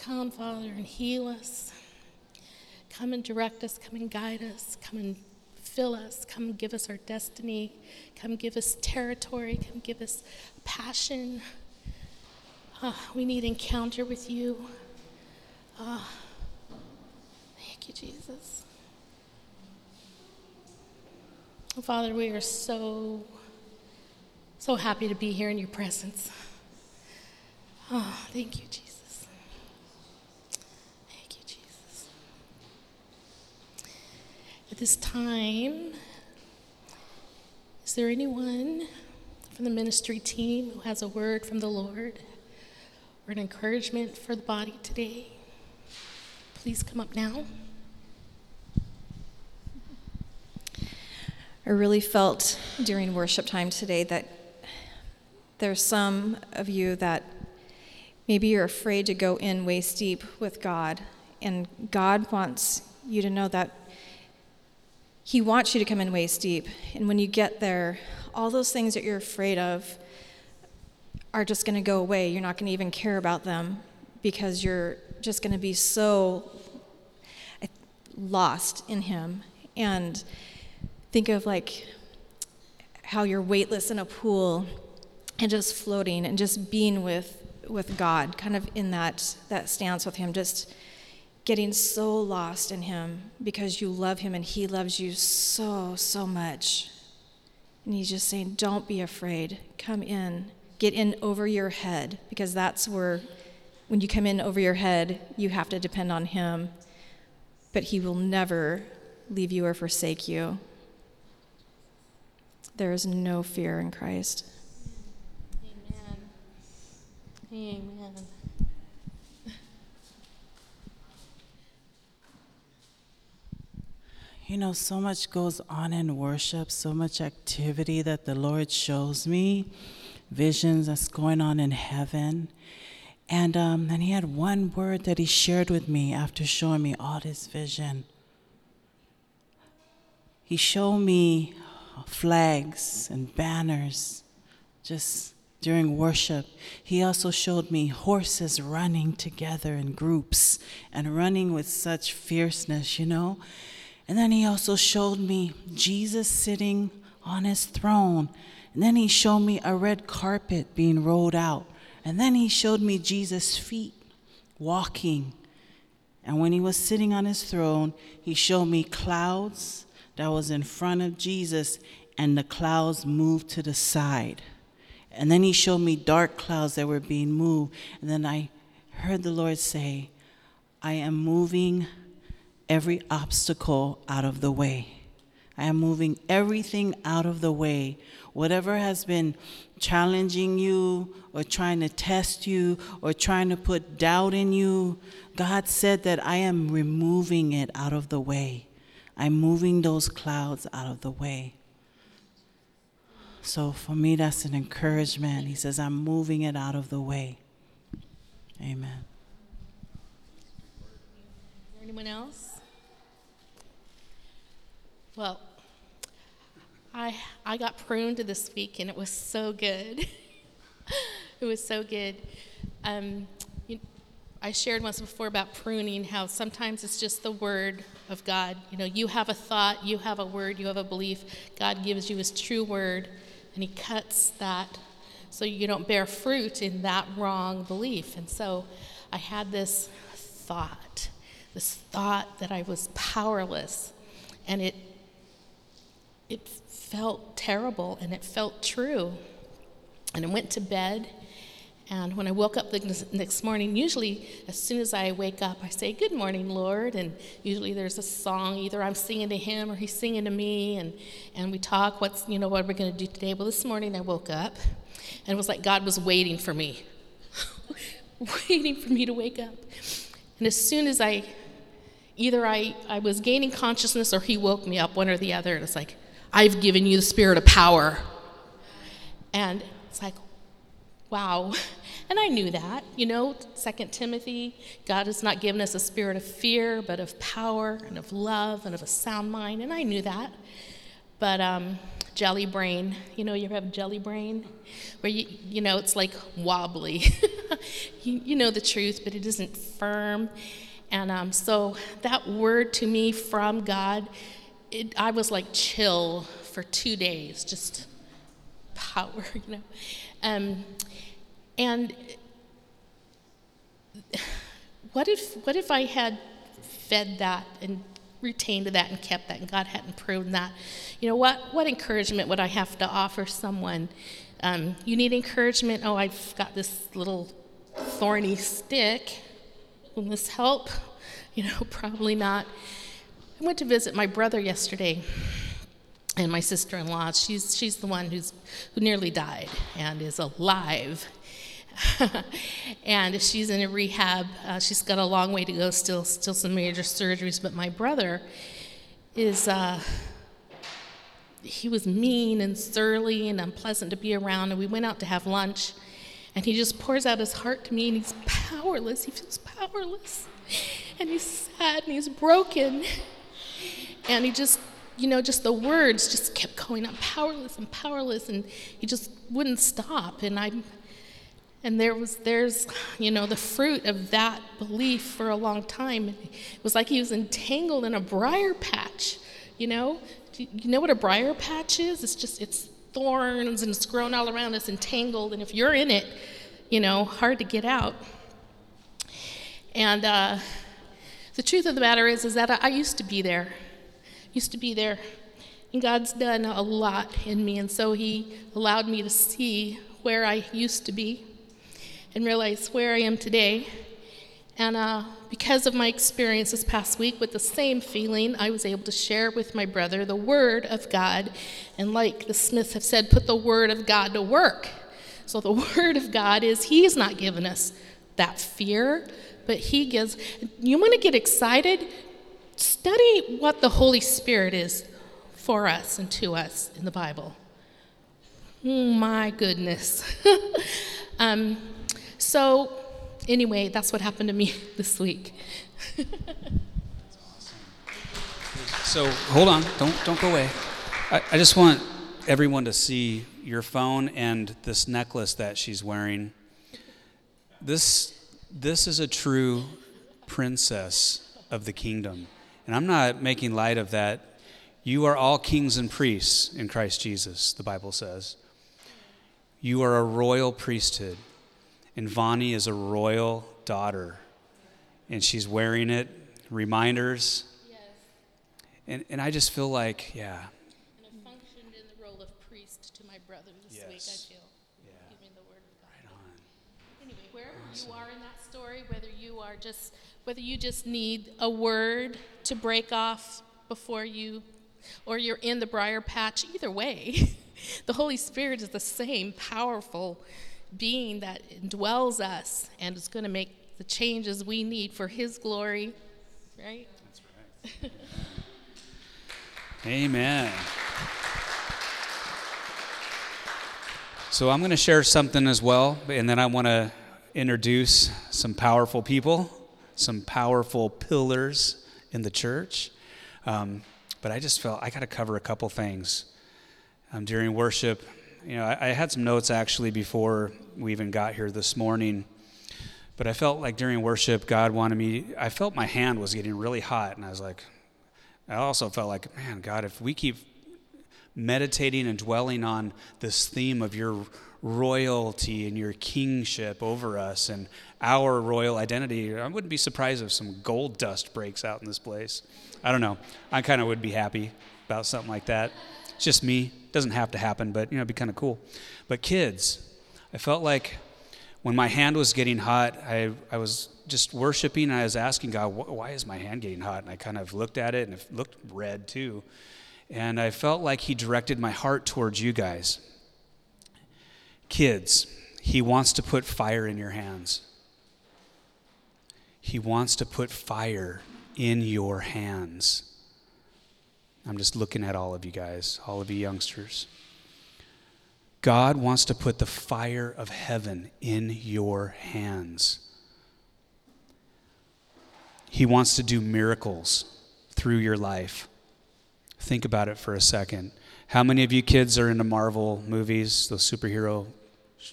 Come, Father, and heal us. Come and direct us. Come and guide us. Come and fill us. Come give us our destiny. Come give us territory. Come give us passion. Uh, we need encounter with you. Uh, thank you, Jesus. Father, we are so, so happy to be here in your presence. Oh, thank you, Jesus. Thank you, Jesus. At this time, is there anyone from the ministry team who has a word from the Lord or an encouragement for the body today? Please come up now. I really felt during worship time today that there's some of you that maybe you're afraid to go in waist deep with God, and God wants you to know that He wants you to come in waist deep. And when you get there, all those things that you're afraid of are just going to go away. You're not going to even care about them because you're just going to be so eh, lost in Him. And think of like how you're weightless in a pool and just floating and just being with with God, kind of in that that stance with Him, just getting so lost in Him because you love Him and He loves you so so much. And He's just saying, "Don't be afraid. Come in. Get in over your head because that's where." When you come in over your head, you have to depend on Him, but He will never leave you or forsake you. There is no fear in Christ. Amen. Amen. You know, so much goes on in worship, so much activity that the Lord shows me, visions that's going on in heaven. And um, and he had one word that he shared with me after showing me all this vision. He showed me flags and banners just during worship. He also showed me horses running together in groups and running with such fierceness, you know. And then he also showed me Jesus sitting on his throne. And then he showed me a red carpet being rolled out. And then he showed me Jesus' feet walking. And when he was sitting on his throne, he showed me clouds that was in front of Jesus, and the clouds moved to the side. And then he showed me dark clouds that were being moved. And then I heard the Lord say, I am moving every obstacle out of the way. I am moving everything out of the way. Whatever has been challenging you or trying to test you or trying to put doubt in you, God said that I am removing it out of the way. I'm moving those clouds out of the way. So for me, that's an encouragement. He says, I'm moving it out of the way. Amen. Anyone else? Well, I I got pruned this week and it was so good. it was so good. Um, you, I shared once before about pruning, how sometimes it's just the word of God. You know, you have a thought, you have a word, you have a belief. God gives you His true word, and He cuts that so you don't bear fruit in that wrong belief. And so I had this thought, this thought that I was powerless, and it it felt terrible and it felt true. And I went to bed, and when I woke up the next morning, usually as soon as I wake up, I say, Good morning, Lord. And usually there's a song, either I'm singing to him or he's singing to me, and, and we talk, what's, you know, what we're going to do today. Well, this morning I woke up, and it was like God was waiting for me, waiting for me to wake up. And as soon as I, either I, I was gaining consciousness or he woke me up, one or the other, and it's like, I've given you the spirit of power. And it's like, wow. And I knew that, you know, Second Timothy, God has not given us a spirit of fear, but of power and of love and of a sound mind. And I knew that. But um, jelly brain, you know, you have jelly brain, where you, you know, it's like wobbly. you, you know the truth, but it isn't firm. And um, so that word to me from God, it, I was like chill for two days, just power, you know. Um, and what if what if I had fed that and retained that and kept that and God hadn't proven that? You know what what encouragement would I have to offer someone? Um, you need encouragement. Oh, I've got this little thorny stick. Will this help? You know, probably not. Went to visit my brother yesterday and my sister-in-law. She's she's the one who's who nearly died and is alive. and she's in a rehab. Uh, she's got a long way to go. Still, still some major surgeries. But my brother is. Uh, he was mean and surly and unpleasant to be around. And we went out to have lunch, and he just pours out his heart to me, and he's powerless. He feels powerless, and he's sad and he's broken, and he just you know, just the words just kept going up, powerless and powerless, and he just wouldn't stop. And I, and there was, there's, you know, the fruit of that belief for a long time. It was like he was entangled in a briar patch. You know, you know what a briar patch is? It's just, it's thorns and it's grown all around. It's entangled, and if you're in it, you know, hard to get out. And uh, the truth of the matter is, is that I used to be there used to be there. And God's done a lot in me, and so He allowed me to see where I used to be and realize where I am today. And uh, because of my experience this past week with the same feeling, I was able to share with my brother the Word of God. And like the Smiths have said, put the Word of God to work. So the Word of God is He's not given us that fear, but He gives. You want to get excited? Study what the Holy Spirit is for us and to us in the Bible. Oh, my goodness. um, so, anyway, that's what happened to me this week. so, hold on, don't, don't go away. I, I just want everyone to see your phone and this necklace that she's wearing. This, this is a true princess of the kingdom. And I'm not making light of that. You are all kings and priests in Christ Jesus, the Bible says. You are a royal priesthood. And Vani is a royal daughter. And she's wearing it, reminders. Yes. And, and I just feel like, yeah. And I functioned in the role of priest to my brother this yes. week, I feel. Yeah. Giving the word of God. Right on. Anyway, wherever awesome. you are in that story, whether you are just whether you just need a word to break off before you, or you're in the briar patch, either way, the Holy Spirit is the same powerful being that indwells us and is going to make the changes we need for His glory, right? That's right. Amen. So I'm going to share something as well, and then I want to introduce some powerful people some powerful pillars in the church. Um, but I just felt I got to cover a couple things um, during worship. You know, I, I, had some notes actually before we even got here this morning. But I felt like during worship, God wanted me, I felt my hand was getting really hot. And I was like, I also felt like, man, God, if we keep meditating and dwelling on this theme of your royalty and your kingship over us and our royal identity, I wouldn't be surprised if some gold dust breaks out in this place. I don't know. I kind of would be happy about something like that. It's just me. It doesn't have to happen, but you know, it'd be kind of cool. But kids, I felt like when my hand was getting hot, I, I was just worshiping and I was asking God, why is my hand getting hot? And I kind of looked at it and it looked red too. And I felt like He directed my heart towards you guys. Kids, He wants to put fire in your hands. He wants to put fire in your hands. I'm just looking at all of you guys, all of you youngsters. God wants to put the fire of heaven in your hands. He wants to do miracles through your life. Think about it for a second. How many of you kids are into Marvel movies, those superhero?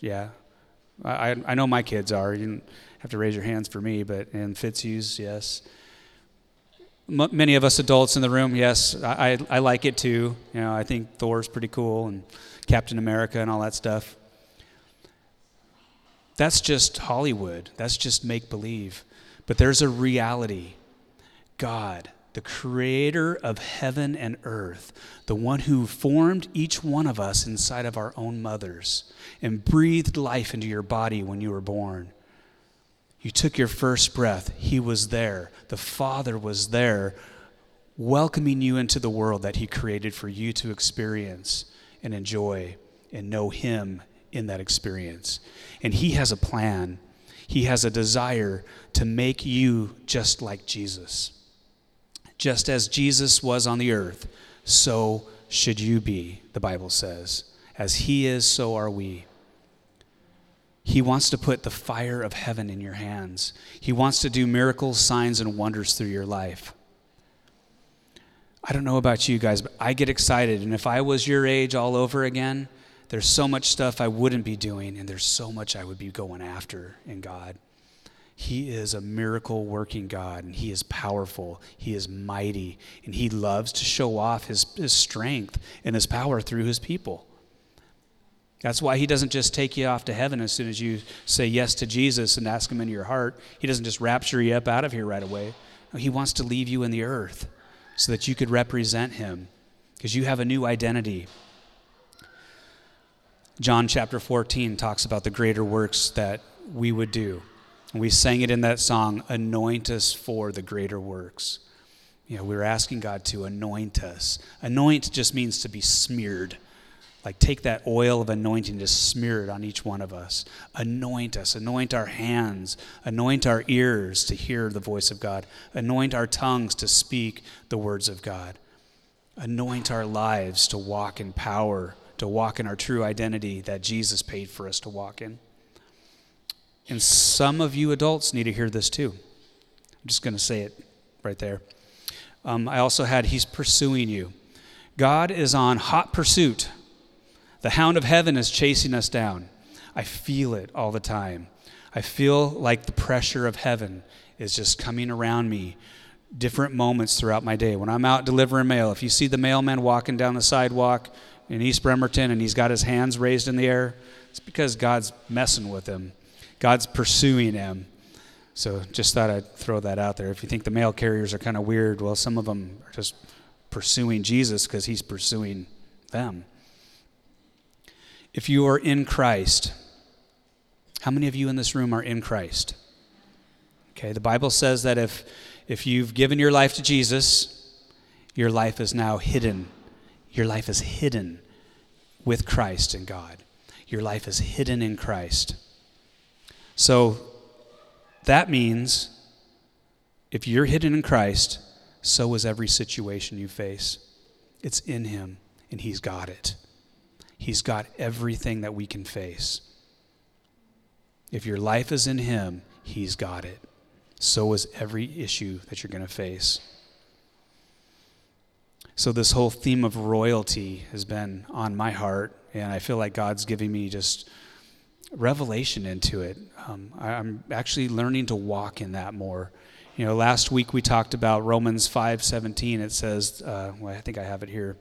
Yeah. I, I know my kids are. You don't have to raise your hands for me, but and Fitzhughes, yes. M- many of us adults in the room, yes, I, I, I like it too. You know, I think Thor's pretty cool and Captain America and all that stuff. That's just Hollywood. That's just make believe. But there's a reality. God, the creator of heaven and earth, the one who formed each one of us inside of our own mothers and breathed life into your body when you were born. You took your first breath, He was there. The Father was there, welcoming you into the world that He created for you to experience and enjoy and know Him in that experience. And He has a plan, He has a desire to make you just like Jesus. Just as Jesus was on the earth, so should you be, the Bible says. As He is, so are we. He wants to put the fire of heaven in your hands. He wants to do miracles, signs, and wonders through your life. I don't know about you guys, but I get excited. And if I was your age all over again, there's so much stuff I wouldn't be doing, and there's so much I would be going after in God. He is a miracle working God, and He is powerful. He is mighty, and He loves to show off His, his strength and His power through His people. That's why He doesn't just take you off to heaven as soon as you say yes to Jesus and ask Him into your heart. He doesn't just rapture you up out of here right away. No, he wants to leave you in the earth so that you could represent Him because you have a new identity. John chapter 14 talks about the greater works that we would do. And we sang it in that song, Anoint Us for the Greater Works. You know, we were asking God to anoint us. Anoint just means to be smeared. Like take that oil of anointing, just smear it on each one of us. Anoint us. Anoint our hands. Anoint our ears to hear the voice of God. Anoint our tongues to speak the words of God. Anoint our lives to walk in power, to walk in our true identity that Jesus paid for us to walk in. And some of you adults need to hear this too. I'm just going to say it right there. Um, I also had, He's pursuing you. God is on hot pursuit. The hound of heaven is chasing us down. I feel it all the time. I feel like the pressure of heaven is just coming around me different moments throughout my day. When I'm out delivering mail, if you see the mailman walking down the sidewalk in East Bremerton and he's got his hands raised in the air, it's because God's messing with him. God's pursuing him. So just thought I'd throw that out there. If you think the mail carriers are kind of weird, well, some of them are just pursuing Jesus because he's pursuing them. If you are in Christ, how many of you in this room are in Christ? Okay, the Bible says that if if you've given your life to Jesus, your life is now hidden. Your life is hidden with Christ and God. Your life is hidden in Christ. So that means if you're hidden in Christ, so is every situation you face. It's in Him, and He's got it. He's got everything that we can face. If your life is in Him, He's got it. So is every issue that you're going to face. So, this whole theme of royalty has been on my heart, and I feel like God's giving me just revelation into it. Um, I, I'm actually learning to walk in that more. You know, last week we talked about Romans 5:17. It says, uh, well, I think I have it here.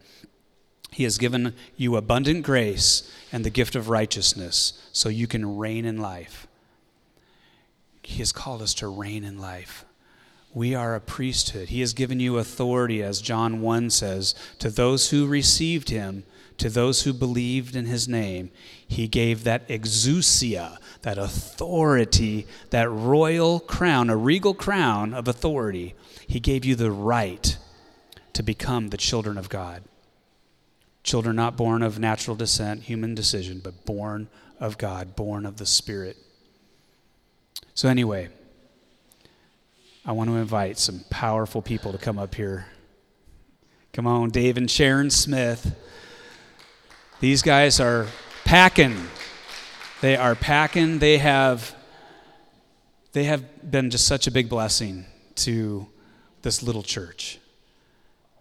He has given you abundant grace and the gift of righteousness, so you can reign in life. He has called us to reign in life. We are a priesthood. He has given you authority, as John 1 says, to those who received him, to those who believed in his name. He gave that exousia, that authority, that royal crown, a regal crown of authority. He gave you the right to become the children of God. Children not born of natural descent, human decision, but born of God, born of the Spirit. So, anyway, I want to invite some powerful people to come up here. Come on, Dave and Sharon Smith. These guys are packing. They are packing. They have they have been just such a big blessing to this little church.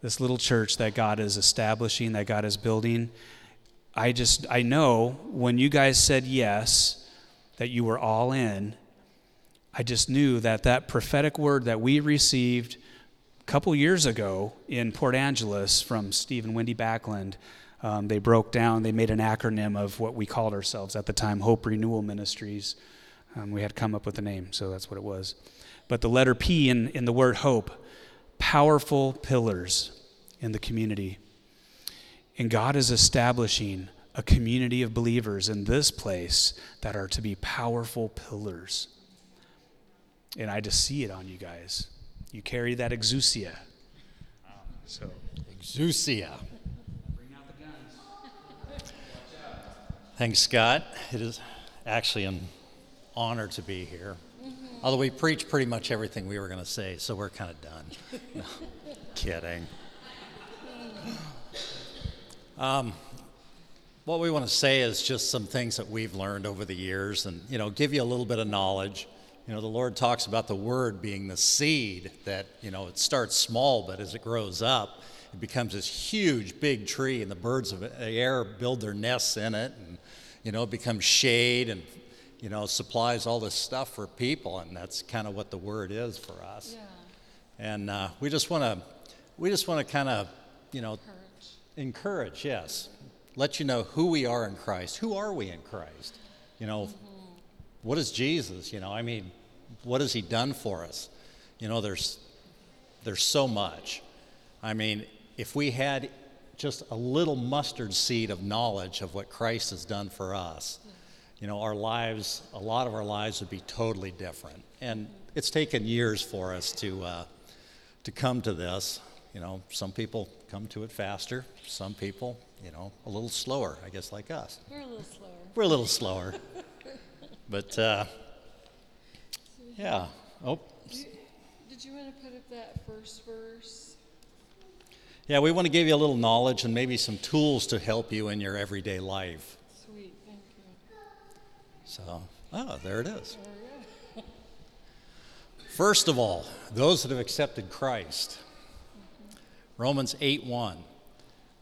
This little church that God is establishing, that God is building. I just I know when you guys said yes, that you were all in, I just knew that that prophetic word that we received a couple years ago in Port Angeles from Steve and Wendy Backlund, um, they broke down, they made an acronym of what we called ourselves at the time Hope Renewal Ministries. Um, we had come up with a name, so that's what it was. But the letter P in, in the word hope, powerful pillars in the community. And God is establishing a community of believers in this place that are to be powerful pillars. And I just see it on you guys. You carry that exousia. So, Exousia. Thanks, Scott. It is actually an honor to be here. Although we preached pretty much everything we were going to say, so we're kind of done. No, kidding. Um, what we want to say is just some things that we've learned over the years and, you know, give you a little bit of knowledge. You know, the Lord talks about the word being the seed that, you know, it starts small, but as it grows up, it becomes this huge, big tree, and the birds of the air build their nests in it, and, you know, it becomes shade and, you know, supplies all this stuff for people, and that's kind of what the word is for us. Yeah. And uh, we just want to, we just want to kind of, you know, encourage. encourage, yes, let you know who we are in Christ. Who are we in Christ? You know, mm-hmm. what is Jesus? You know, I mean, what has He done for us? You know, there's there's so much. I mean, if we had just a little mustard seed of knowledge of what Christ has done for us, you know, our lives, a lot of our lives would be totally different. And it's taken years for us to uh, to come to this. You know, some people come to it faster. Some people, you know, a little slower. I guess like us. We're a little slower. We're a little slower. but uh, yeah. Oh. Did you want to put up that first verse? Yeah, we want to give you a little knowledge and maybe some tools to help you in your everyday life. Sweet, thank you. So, oh, there it is. First of all, those that have accepted Christ. Mm-hmm. Romans 8 1.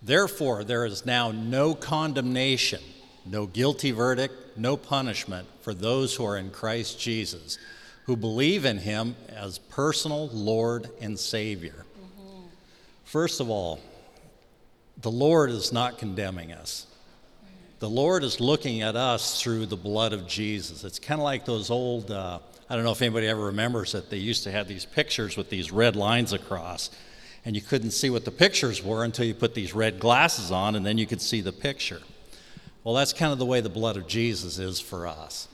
Therefore, there is now no condemnation, no guilty verdict, no punishment for those who are in Christ Jesus, who believe in him as personal Lord and Savior. First of all, the Lord is not condemning us. The Lord is looking at us through the blood of Jesus. It's kind of like those old, uh, I don't know if anybody ever remembers it, they used to have these pictures with these red lines across and you couldn't see what the pictures were until you put these red glasses on, and then you could see the picture. Well, that's kind of the way the blood of Jesus is for us.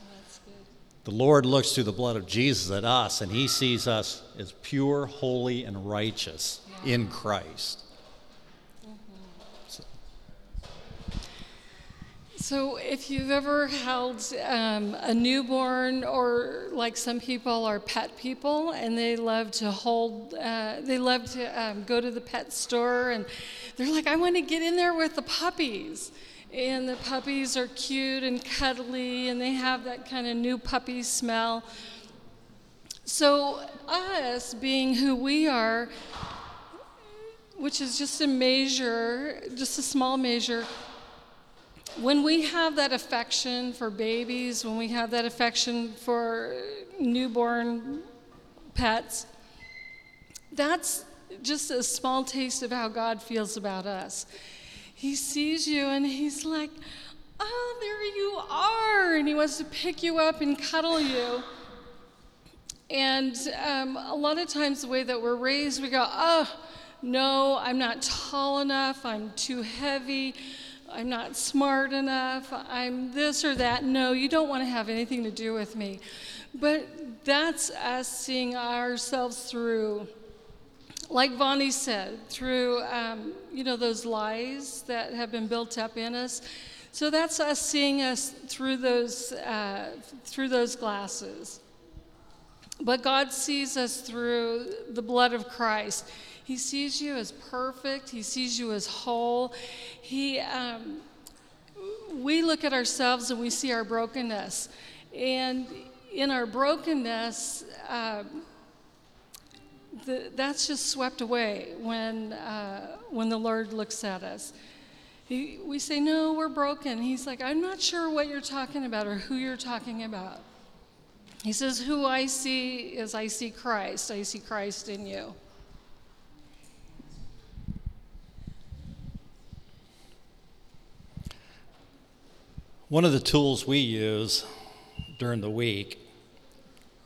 The Lord looks through the blood of Jesus at us, and He sees us as pure, holy, and righteous yeah. in Christ. So, if you've ever held um, a newborn, or like some people are pet people, and they love to hold, uh, they love to um, go to the pet store, and they're like, I want to get in there with the puppies. And the puppies are cute and cuddly, and they have that kind of new puppy smell. So, us being who we are, which is just a measure, just a small measure, when we have that affection for babies, when we have that affection for newborn pets, that's just a small taste of how God feels about us. He sees you and he's like, Oh, there you are. And he wants to pick you up and cuddle you. And um, a lot of times, the way that we're raised, we go, Oh, no, I'm not tall enough, I'm too heavy. I'm not smart enough, I'm this or that. No, you don't want to have anything to do with me. But that's us seeing ourselves through, like Vonnie said, through, um, you know, those lies that have been built up in us. So that's us seeing us through those, uh, through those glasses. But God sees us through the blood of Christ. He sees you as perfect, He sees you as whole. He, um, we look at ourselves and we see our brokenness. And in our brokenness, uh, the, that's just swept away when, uh, when the Lord looks at us. He, we say, No, we're broken. He's like, I'm not sure what you're talking about or who you're talking about. He says, Who I see is I see Christ. I see Christ in you. One of the tools we use during the week,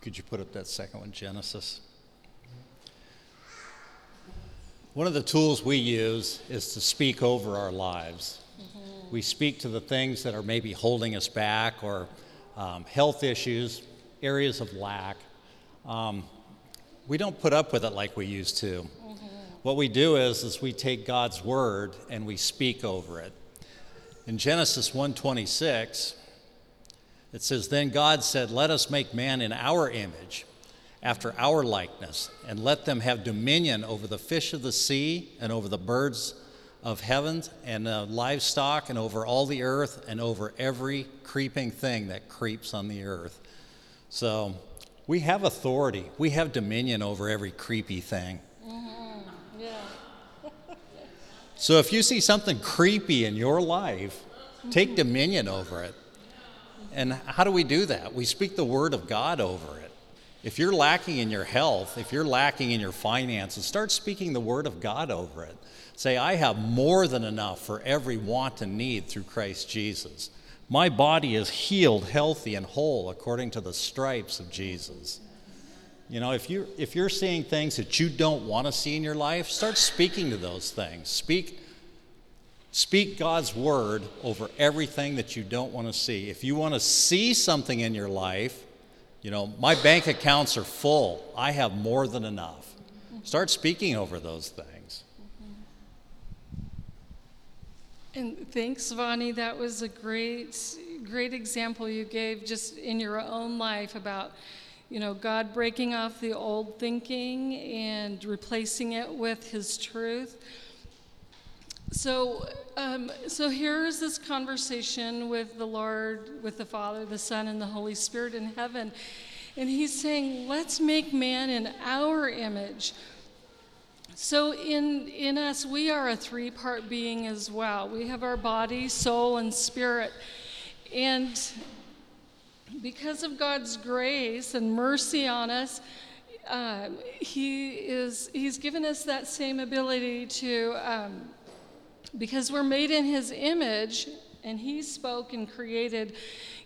could you put up that second one, Genesis? One of the tools we use is to speak over our lives. We speak to the things that are maybe holding us back or um, health issues, areas of lack. Um, we don't put up with it like we used to. What we do is, is we take God's word and we speak over it. In Genesis 1:26, it says, "Then God said, Let us make man in our image, after our likeness, and let them have dominion over the fish of the sea, and over the birds of heaven, and uh, livestock, and over all the earth, and over every creeping thing that creeps on the earth." So, we have authority. We have dominion over every creepy thing. Yeah. So if you see something creepy in your life, take dominion over it. And how do we do that? We speak the word of God over it. If you're lacking in your health, if you're lacking in your finances, start speaking the word of God over it. Say, I have more than enough for every want and need through Christ Jesus. My body is healed, healthy, and whole according to the stripes of Jesus. You know, if you're, if you're seeing things that you don't want to see in your life, start speaking to those things. Speak, speak God's word over everything that you don't want to see. If you want to see something in your life, you know, my bank accounts are full. I have more than enough. Start speaking over those things. And thanks, Vani. That was a great, great example you gave just in your own life about, you know, God breaking off the old thinking and replacing it with His truth. So, um, so here's this conversation with the Lord, with the Father, the Son, and the Holy Spirit in heaven, and He's saying, "Let's make man in our image." So in in us we are a three-part being as well. We have our body, soul and spirit. And because of God's grace and mercy on us, uh, he is he's given us that same ability to um, because we're made in his image and he spoke and created.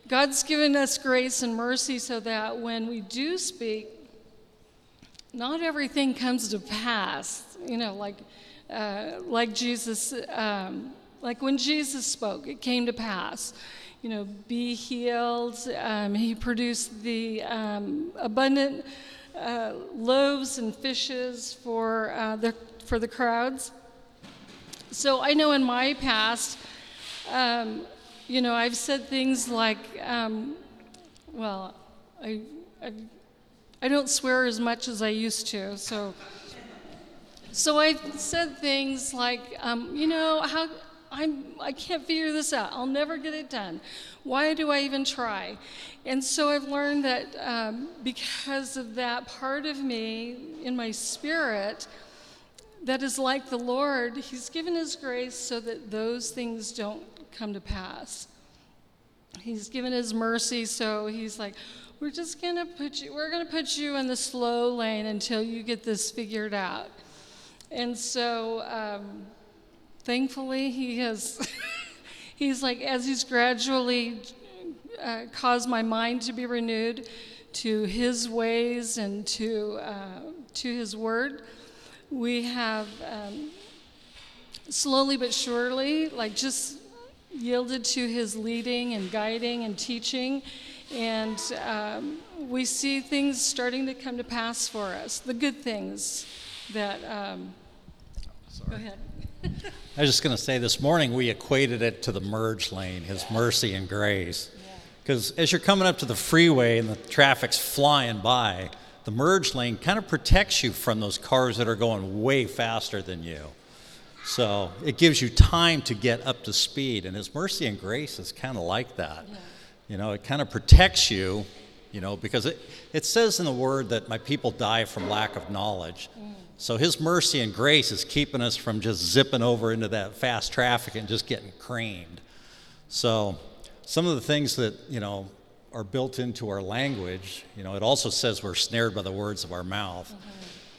God's given us grace and mercy so that when we do speak not everything comes to pass you know like uh, like jesus um, like when jesus spoke it came to pass. You know be healed um, he produced the um, abundant uh, loaves and fishes for uh, the for the crowds so I know in my past, um, you know, I've said things like, um, well, I, I, I don't swear as much as I used to, so. So I've said things like, um, you know, how I'm, I can't figure this out. I'll never get it done. Why do I even try? And so I've learned that um, because of that part of me in my spirit, that is like the Lord, He's given His grace so that those things don't come to pass. He's given His mercy, so He's like, we're just gonna put you, we're gonna put you in the slow lane until you get this figured out. And so, um, thankfully, He has, He's like, as He's gradually uh, caused my mind to be renewed to His ways and to, uh, to His Word we have um, slowly but surely, like just yielded to his leading and guiding and teaching. And um, we see things starting to come to pass for us, the good things that. Um, go ahead. I was just going to say this morning we equated it to the merge lane, His mercy and grace. Because as you're coming up to the freeway and the traffic's flying by, the merge lane kind of protects you from those cars that are going way faster than you. So it gives you time to get up to speed. And His mercy and grace is kind of like that. Yeah. You know, it kind of protects you, you know, because it, it says in the Word that my people die from lack of knowledge. Mm. So His mercy and grace is keeping us from just zipping over into that fast traffic and just getting creamed. So some of the things that, you know, are built into our language, you know, it also says we're snared by the words of our mouth. Mm-hmm.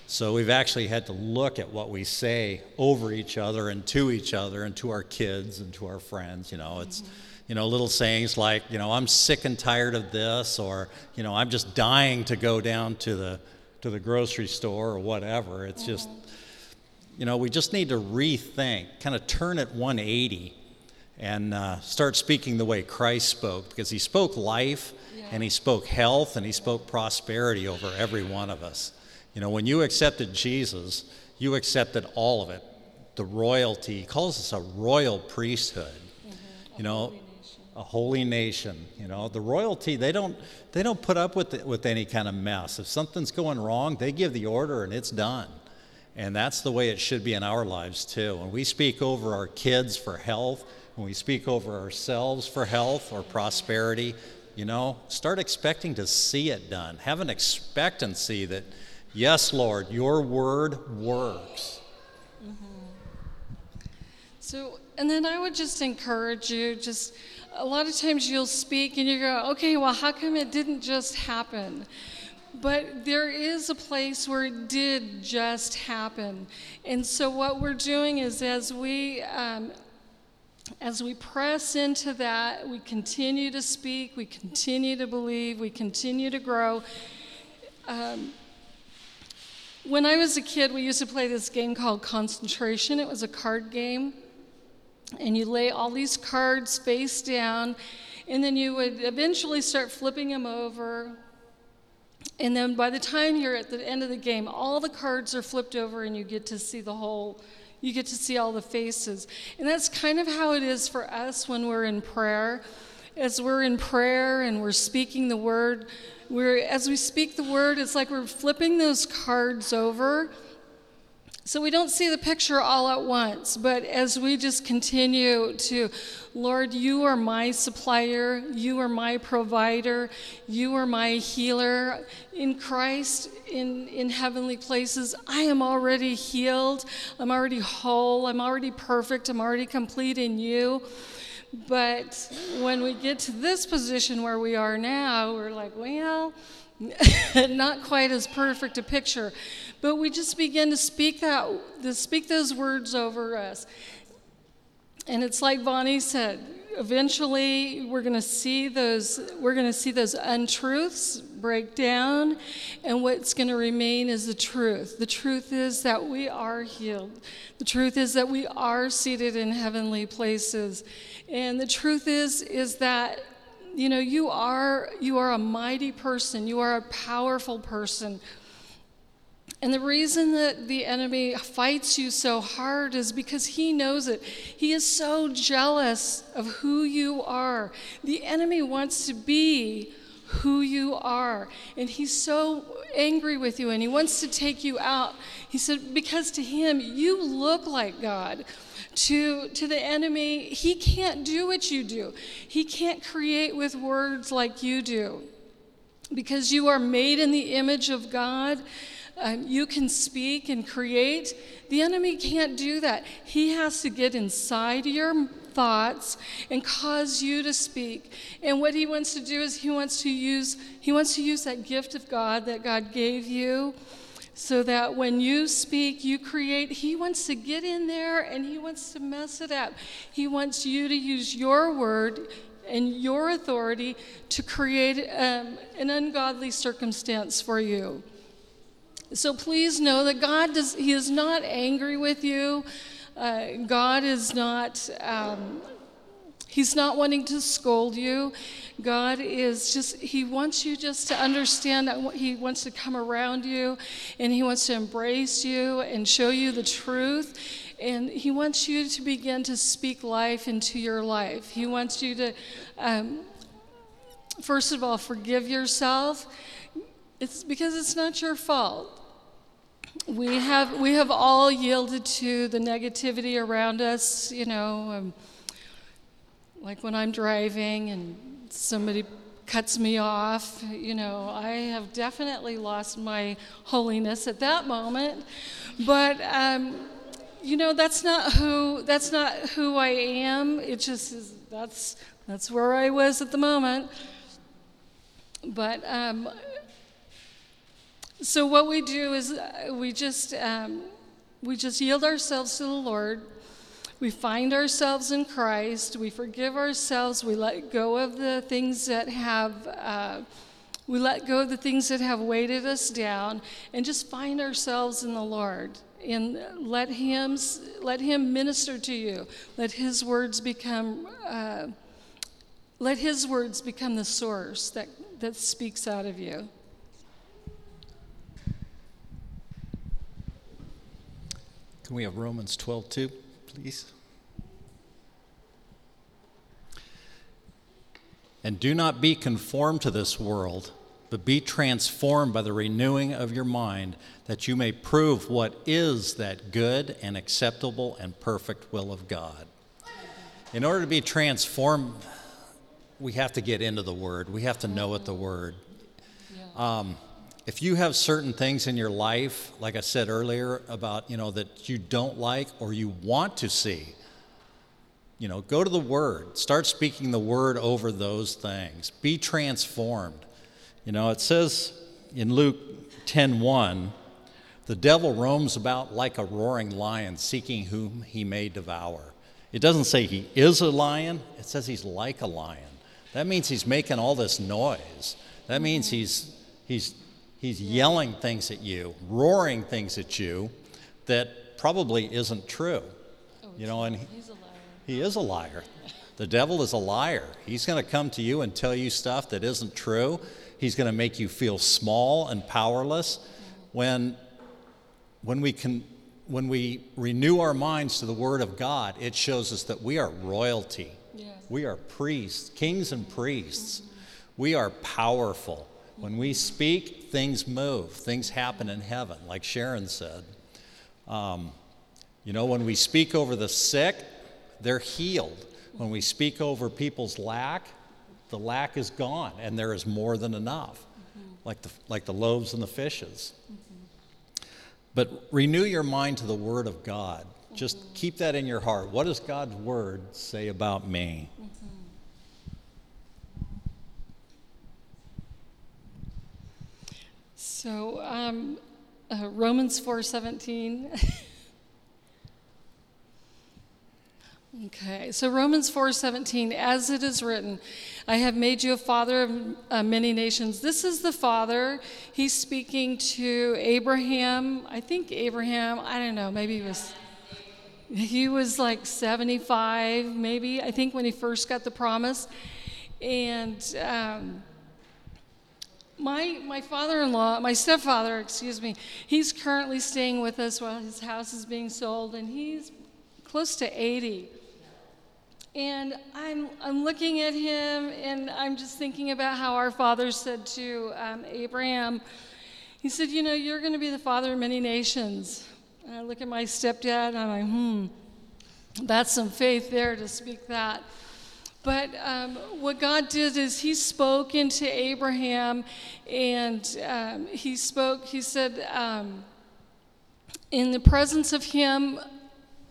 So we've actually had to look at what we say over each other and to each other and to our kids and to our friends. You know, it's, mm-hmm. you know, little sayings like, you know, I'm sick and tired of this, or, you know, I'm just dying to go down to the to the grocery store or whatever. It's just, mm-hmm. you know, we just need to rethink, kind of turn it 180 and uh, start speaking the way Christ spoke because he spoke life and he spoke health and he spoke prosperity over every one of us. You know, when you accepted Jesus, you accepted all of it. The royalty, he calls us a royal priesthood. You know, a holy nation. You know, the royalty they don't they don't put up with with any kind of mess. If something's going wrong, they give the order and it's done. And that's the way it should be in our lives too. When we speak over our kids for health, when we speak over ourselves for health or prosperity, you know, start expecting to see it done. Have an expectancy that, yes, Lord, your word works. So, and then I would just encourage you, just a lot of times you'll speak and you go, okay, well, how come it didn't just happen? But there is a place where it did just happen. And so what we're doing is as we um, as we press into that, we continue to speak, we continue to believe, we continue to grow. Um, when I was a kid, we used to play this game called Concentration. It was a card game and you lay all these cards face down, and then you would eventually start flipping them over. And then by the time you're at the end of the game, all the cards are flipped over, and you get to see the whole, you get to see all the faces. And that's kind of how it is for us when we're in prayer. As we're in prayer and we're speaking the word, we're, as we speak the word, it's like we're flipping those cards over so we don't see the picture all at once, but as we just continue to, Lord, you are my supplier, you are my provider, you are my healer. In Christ, in, in heavenly places, I am already healed, I'm already whole, I'm already perfect, I'm already complete in you. But when we get to this position where we are now, we're like, well, not quite as perfect a picture. But we just begin to speak that, to speak those words over us. And it's like Bonnie said, eventually we're going to see those we're going to see those untruths break down and what's going to remain is the truth. The truth is that we are healed. The truth is that we are seated in heavenly places. And the truth is is that you know you are you are a mighty person. You are a powerful person and the reason that the enemy fights you so hard is because he knows it. He is so jealous of who you are. The enemy wants to be who you are. And he's so angry with you and he wants to take you out. He said, because to him, you look like God. To, to the enemy, he can't do what you do, he can't create with words like you do. Because you are made in the image of God um, you can speak and create. The enemy can't do that. He has to get inside your thoughts and cause you to speak. And what he wants to do is he wants to use he wants to use that gift of God that God gave you so that when you speak, you create. He wants to get in there and he wants to mess it up. He wants you to use your word and your authority to create um, an ungodly circumstance for you. So please know that God does, He is not angry with you. Uh, God is not, um, He's not wanting to scold you. God is just, He wants you just to understand that He wants to come around you and He wants to embrace you and show you the truth. And He wants you to begin to speak life into your life. He wants you to, um, first of all, forgive yourself. It's because it's not your fault we have we have all yielded to the negativity around us you know um, like when i'm driving and somebody cuts me off. You know, I have definitely lost my holiness at that moment. But um, you know, that's not who that's not who I am. It just is, that's that's where I was at the moment. But um, so what we do is uh, we just um, we just yield ourselves to the Lord. We find ourselves in Christ. We forgive ourselves. We let go of the things that have. Uh, we let go of the things that have weighted us down and just find ourselves in the Lord and let him let him minister to you let his words become uh, let his words become the source that, that speaks out of you Can we have Romans 12 two, please? And do not be conformed to this world, but be transformed by the renewing of your mind, that you may prove what is that good and acceptable and perfect will of God. In order to be transformed, we have to get into the Word. We have to know what the Word. Um, if you have certain things in your life, like I said earlier, about you know that you don't like or you want to see, you know, go to the Word. Start speaking the Word over those things. Be transformed. You know, it says in Luke 10:1, the devil roams about like a roaring lion, seeking whom he may devour. It doesn't say he is a lion, it says he's like a lion. That means he's making all this noise. That means he's, he's, he's yelling things at you, roaring things at you that probably isn't true. You know, and he is a liar. The devil is a liar. He's going to come to you and tell you stuff that isn't true. He's going to make you feel small and powerless. When, when, we can, when we renew our minds to the Word of God, it shows us that we are royalty. We are priests, kings and priests. We are powerful. When we speak, things move, things happen in heaven, like Sharon said. Um, you know, when we speak over the sick, they're healed. When we speak over people's lack, the lack is gone and there is more than enough, mm-hmm. like, the, like the loaves and the fishes. Mm-hmm. But renew your mind to the Word of God. Just mm-hmm. keep that in your heart. What does God's Word say about me? So um, uh, romans 4.17 Okay, so Romans 4:17 as it is written, I have made you a father of uh, many nations. This is the father. He's speaking to Abraham. I think Abraham, I don't know, maybe he was he was like 75 maybe, I think when he first got the promise. And um, my, my father in law, my stepfather, excuse me, he's currently staying with us while his house is being sold, and he's close to 80. And I'm, I'm looking at him and I'm just thinking about how our father said to um, Abraham, he said, You know, you're going to be the father of many nations. And I look at my stepdad and I'm like, Hmm, that's some faith there to speak that. But um, what God did is He spoke into Abraham and um, He spoke, He said, um, in the presence of Him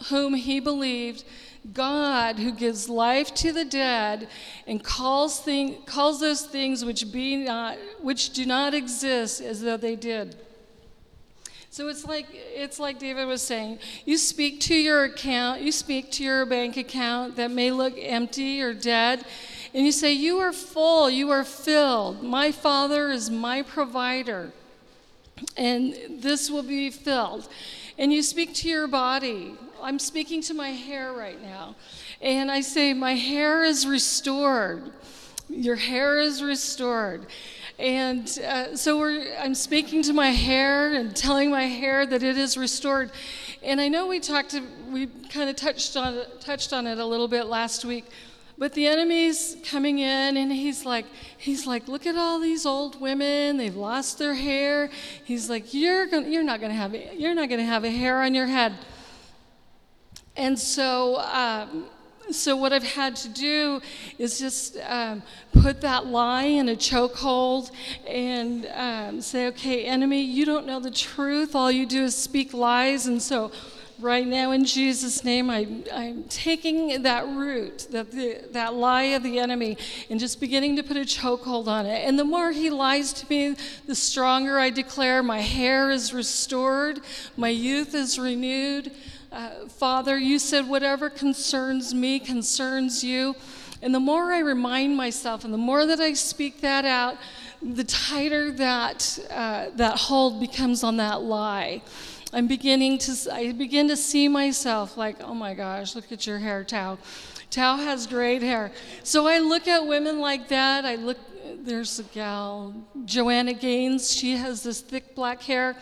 whom He believed, God who gives life to the dead and calls, thing, calls those things which, be not, which do not exist as though they did. So it's like, it's like David was saying you speak to your account, you speak to your bank account that may look empty or dead, and you say, You are full, you are filled. My Father is my provider, and this will be filled. And you speak to your body I'm speaking to my hair right now. And I say, My hair is restored. Your hair is restored. And uh, so I'm speaking to my hair and telling my hair that it is restored. And I know we talked, to, we kind of touched on, touched on it a little bit last week, but the enemy's coming in and he's like, he's like, look at all these old women. They've lost their hair. He's like, you're, gonna, you're not going to have, you're not going to have a hair on your head. And so, um, so what I've had to do is just um, put that lie in a chokehold and um, say, okay, enemy, you don't know the truth. All you do is speak lies. And so right now, in Jesus' name, I, I'm taking that root, that, the, that lie of the enemy, and just beginning to put a chokehold on it. And the more he lies to me, the stronger I declare my hair is restored, my youth is renewed. Uh, Father, you said whatever concerns me concerns you. And the more I remind myself and the more that I speak that out, the tighter that, uh, that hold becomes on that lie. I'm beginning to, I begin to see myself like, oh my gosh, look at your hair, Tao. Tao has great hair. So I look at women like that. I look, there's a gal, Joanna Gaines. She has this thick black hair.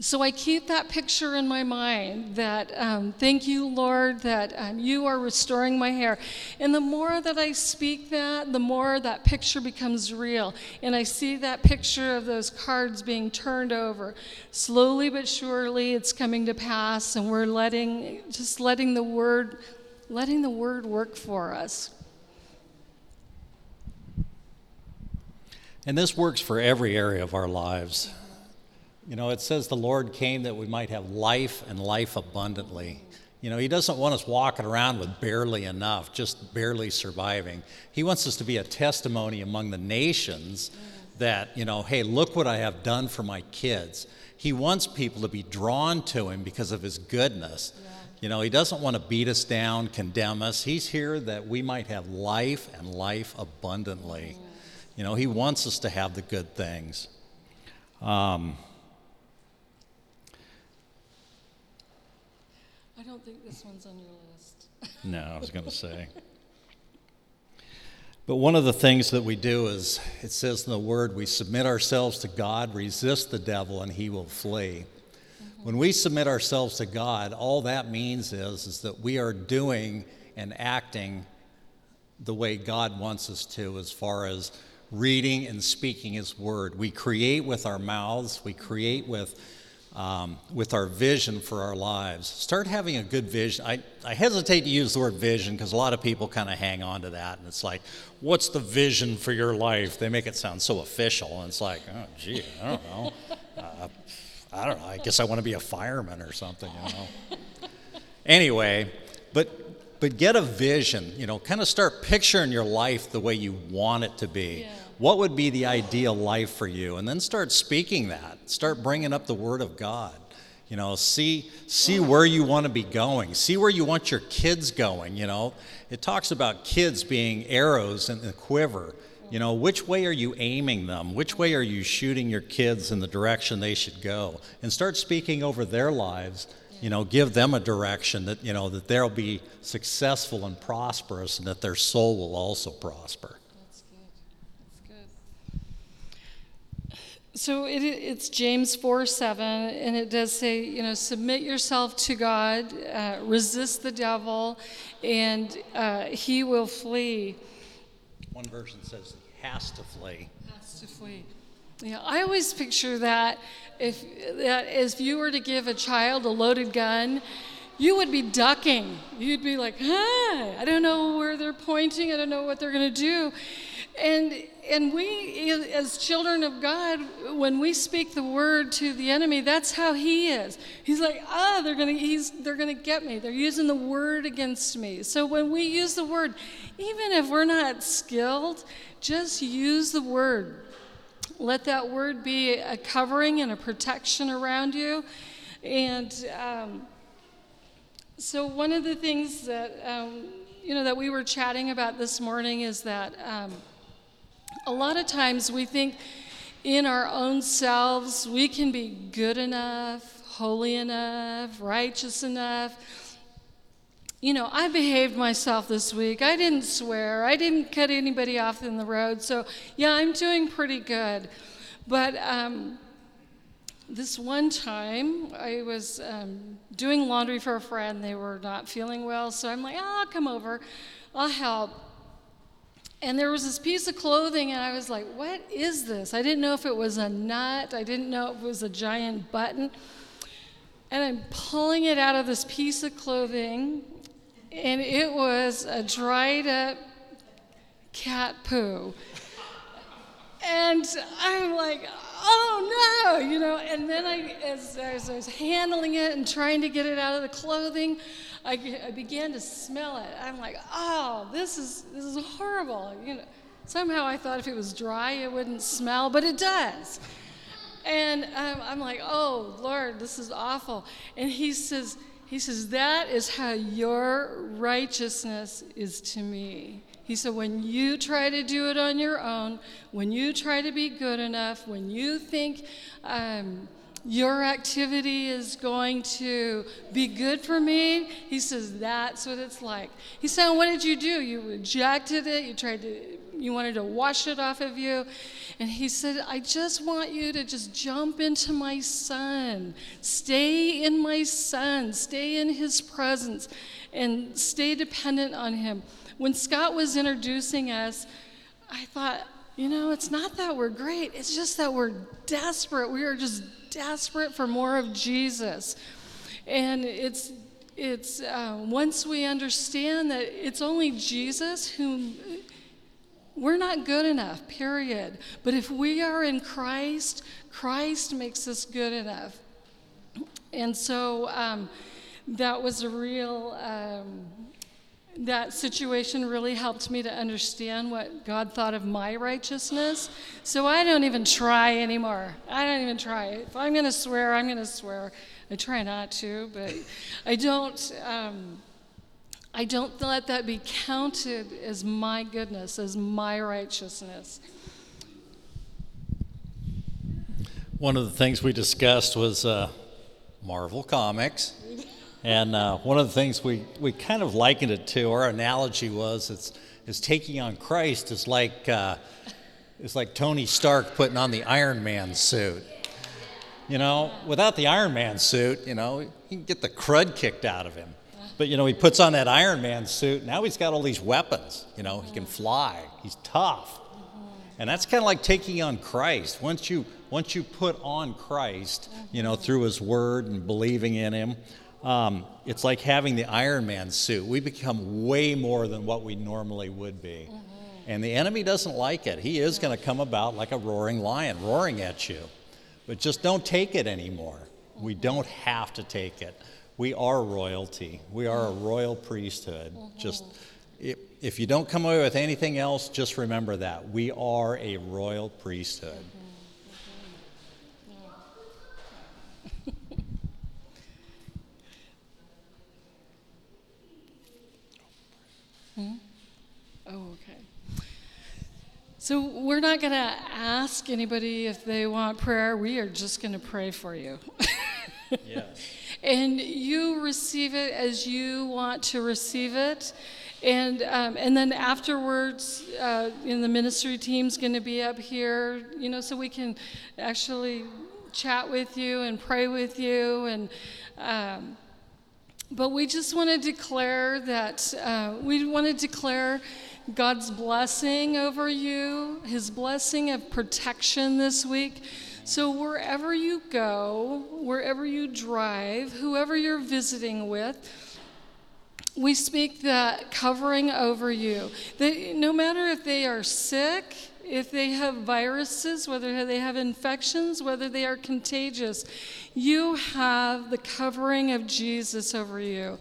So I keep that picture in my mind that um, thank you, Lord, that um, you are restoring my hair. And the more that I speak that, the more that picture becomes real. And I see that picture of those cards being turned over. Slowly but surely, it's coming to pass, and we're letting, just letting the word, letting the word work for us. And this works for every area of our lives. You know, it says the Lord came that we might have life and life abundantly. You know, He doesn't want us walking around with barely enough, just barely surviving. He wants us to be a testimony among the nations that, you know, hey, look what I have done for my kids. He wants people to be drawn to Him because of His goodness. You know, He doesn't want to beat us down, condemn us. He's here that we might have life and life abundantly. You know, He wants us to have the good things. Um, I don't think this one's on your list. No, I was going to say. But one of the things that we do is, it says in the Word, we submit ourselves to God, resist the devil, and he will flee. Mm-hmm. When we submit ourselves to God, all that means is, is that we are doing and acting the way God wants us to, as far as reading and speaking His Word. We create with our mouths, we create with um, with our vision for our lives. Start having a good vision. I, I hesitate to use the word vision because a lot of people kind of hang on to that. And it's like, what's the vision for your life? They make it sound so official. And it's like, oh, gee, I don't know. Uh, I don't know. I guess I want to be a fireman or something, you know. anyway, but, but get a vision, you know, kind of start picturing your life the way you want it to be. Yeah. What would be the ideal life for you? And then start speaking that. Start bringing up the Word of God. You know, see see where you want to be going. See where you want your kids going. You know, it talks about kids being arrows in the quiver. You know, which way are you aiming them? Which way are you shooting your kids in the direction they should go? And start speaking over their lives. You know, give them a direction that you know that they'll be successful and prosperous, and that their soul will also prosper. That's good. That's good. So it, it's James 4 7, and it does say, you know, submit yourself to God, uh, resist the devil, and uh, he will flee. One version says he has to flee. Has to flee. Yeah, I always picture that if that if you were to give a child a loaded gun, you would be ducking. You'd be like, "Huh, I don't know where they're pointing. I don't know what they're going to do." And and we as children of God, when we speak the word to the enemy, that's how he is. He's like, "Ah, they're going to they're to get me. They're using the word against me." So when we use the word, even if we're not skilled, just use the word. Let that word be a covering and a protection around you. And um, so, one of the things that um, you know that we were chatting about this morning is that um, a lot of times we think in our own selves we can be good enough, holy enough, righteous enough. You know, I behaved myself this week. I didn't swear. I didn't cut anybody off in the road. So, yeah, I'm doing pretty good. But um, this one time, I was um, doing laundry for a friend. They were not feeling well. So I'm like, oh, I'll come over. I'll help. And there was this piece of clothing, and I was like, what is this? I didn't know if it was a nut, I didn't know if it was a giant button. And I'm pulling it out of this piece of clothing, and it was a dried up cat poo. And I'm like, oh no, you know. And then I, as, as I was handling it and trying to get it out of the clothing, I, I began to smell it. I'm like, oh, this is this is horrible. You know, somehow I thought if it was dry, it wouldn't smell, but it does. And um, I'm like, oh Lord, this is awful. And He says, He says that is how your righteousness is to me. He said, when you try to do it on your own, when you try to be good enough, when you think um, your activity is going to be good for me, he says, that's what it's like. He said, what did you do? You rejected it, you tried to, you wanted to wash it off of you. And he said, I just want you to just jump into my son, stay in my son, stay in his presence, and stay dependent on him when Scott was introducing us, I thought, you know, it's not that we're great, it's just that we're desperate. We are just desperate for more of Jesus. And it's it's uh, once we understand that it's only Jesus whom we're not good enough, period. But if we are in Christ, Christ makes us good enough. And so um, that was a real um, that situation really helped me to understand what God thought of my righteousness. So I don't even try anymore. I don't even try. If I'm going to swear, I'm going to swear. I try not to, but I don't. Um, I don't let that be counted as my goodness, as my righteousness. One of the things we discussed was uh, Marvel Comics. And uh, one of the things we, we kind of likened it to, our analogy was, it's, it's taking on Christ is like, uh, it's like Tony Stark putting on the Iron Man suit. You know, without the Iron Man suit, you know, he can get the crud kicked out of him. But, you know, he puts on that Iron Man suit, now he's got all these weapons. You know, he can fly, he's tough. And that's kind of like taking on Christ. Once you, once you put on Christ, you know, through his word and believing in him, um, it's like having the Iron Man suit. We become way more than what we normally would be. Mm-hmm. And the enemy doesn't like it. He is going to come about like a roaring lion, roaring at you. But just don't take it anymore. We mm-hmm. don't have to take it. We are royalty, we are a royal priesthood. Mm-hmm. Just if, if you don't come away with anything else, just remember that. We are a royal priesthood. Hmm? Oh, okay. So we're not going to ask anybody if they want prayer. We are just going to pray for you. yes. And you receive it as you want to receive it. And, um, and then afterwards, uh, in the ministry team's going to be up here, you know, so we can actually chat with you and pray with you. And um, but we just want to declare that uh, we want to declare God's blessing over you, His blessing of protection this week. So, wherever you go, wherever you drive, whoever you're visiting with, we speak that covering over you. That no matter if they are sick, if they have viruses, whether they have infections, whether they are contagious, you have the covering of Jesus over you.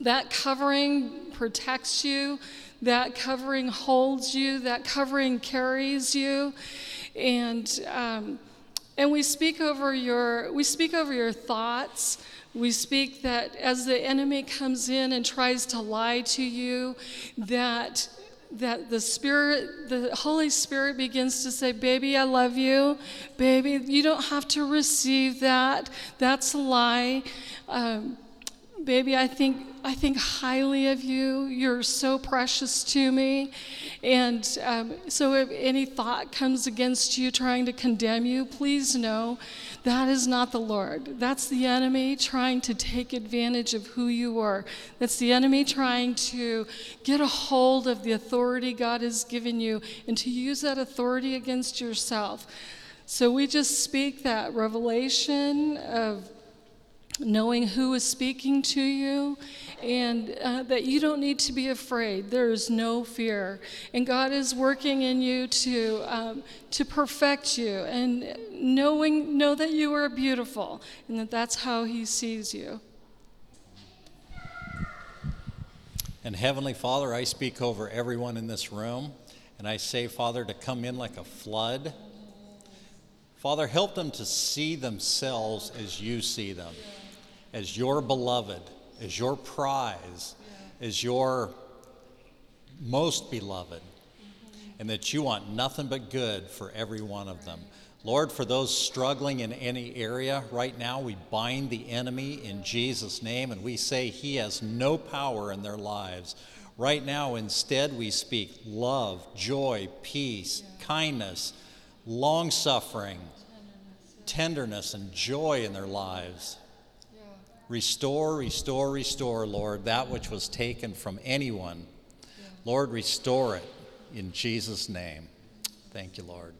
That covering protects you, that covering holds you, that covering carries you. And, um, and we speak over your we speak over your thoughts we speak that as the enemy comes in and tries to lie to you that that the Spirit, the Holy Spirit begins to say, Baby, I love you. Baby, you don't have to receive that. That's a lie. Um, baby, I think, I think highly of you. You're so precious to me. And um, so if any thought comes against you trying to condemn you, please know that is not the Lord. That's the enemy trying to take advantage of who you are. That's the enemy trying to get a hold of the authority God has given you and to use that authority against yourself. So we just speak that revelation of knowing who is speaking to you, and uh, that you don't need to be afraid. There is no fear, and God is working in you to um, to perfect you, and knowing know that you are beautiful, and that that's how He sees you. And Heavenly Father, I speak over everyone in this room, and I say, Father, to come in like a flood. Father, help them to see themselves as you see them, as your beloved, as your prize, as your most beloved, mm-hmm. and that you want nothing but good for every one of them. Lord, for those struggling in any area right now, we bind the enemy in Jesus' name and we say he has no power in their lives. Right now, instead, we speak love, joy, peace, kindness, long suffering, tenderness, and joy in their lives. Restore, restore, restore, Lord, that which was taken from anyone. Lord, restore it in Jesus' name. Thank you, Lord.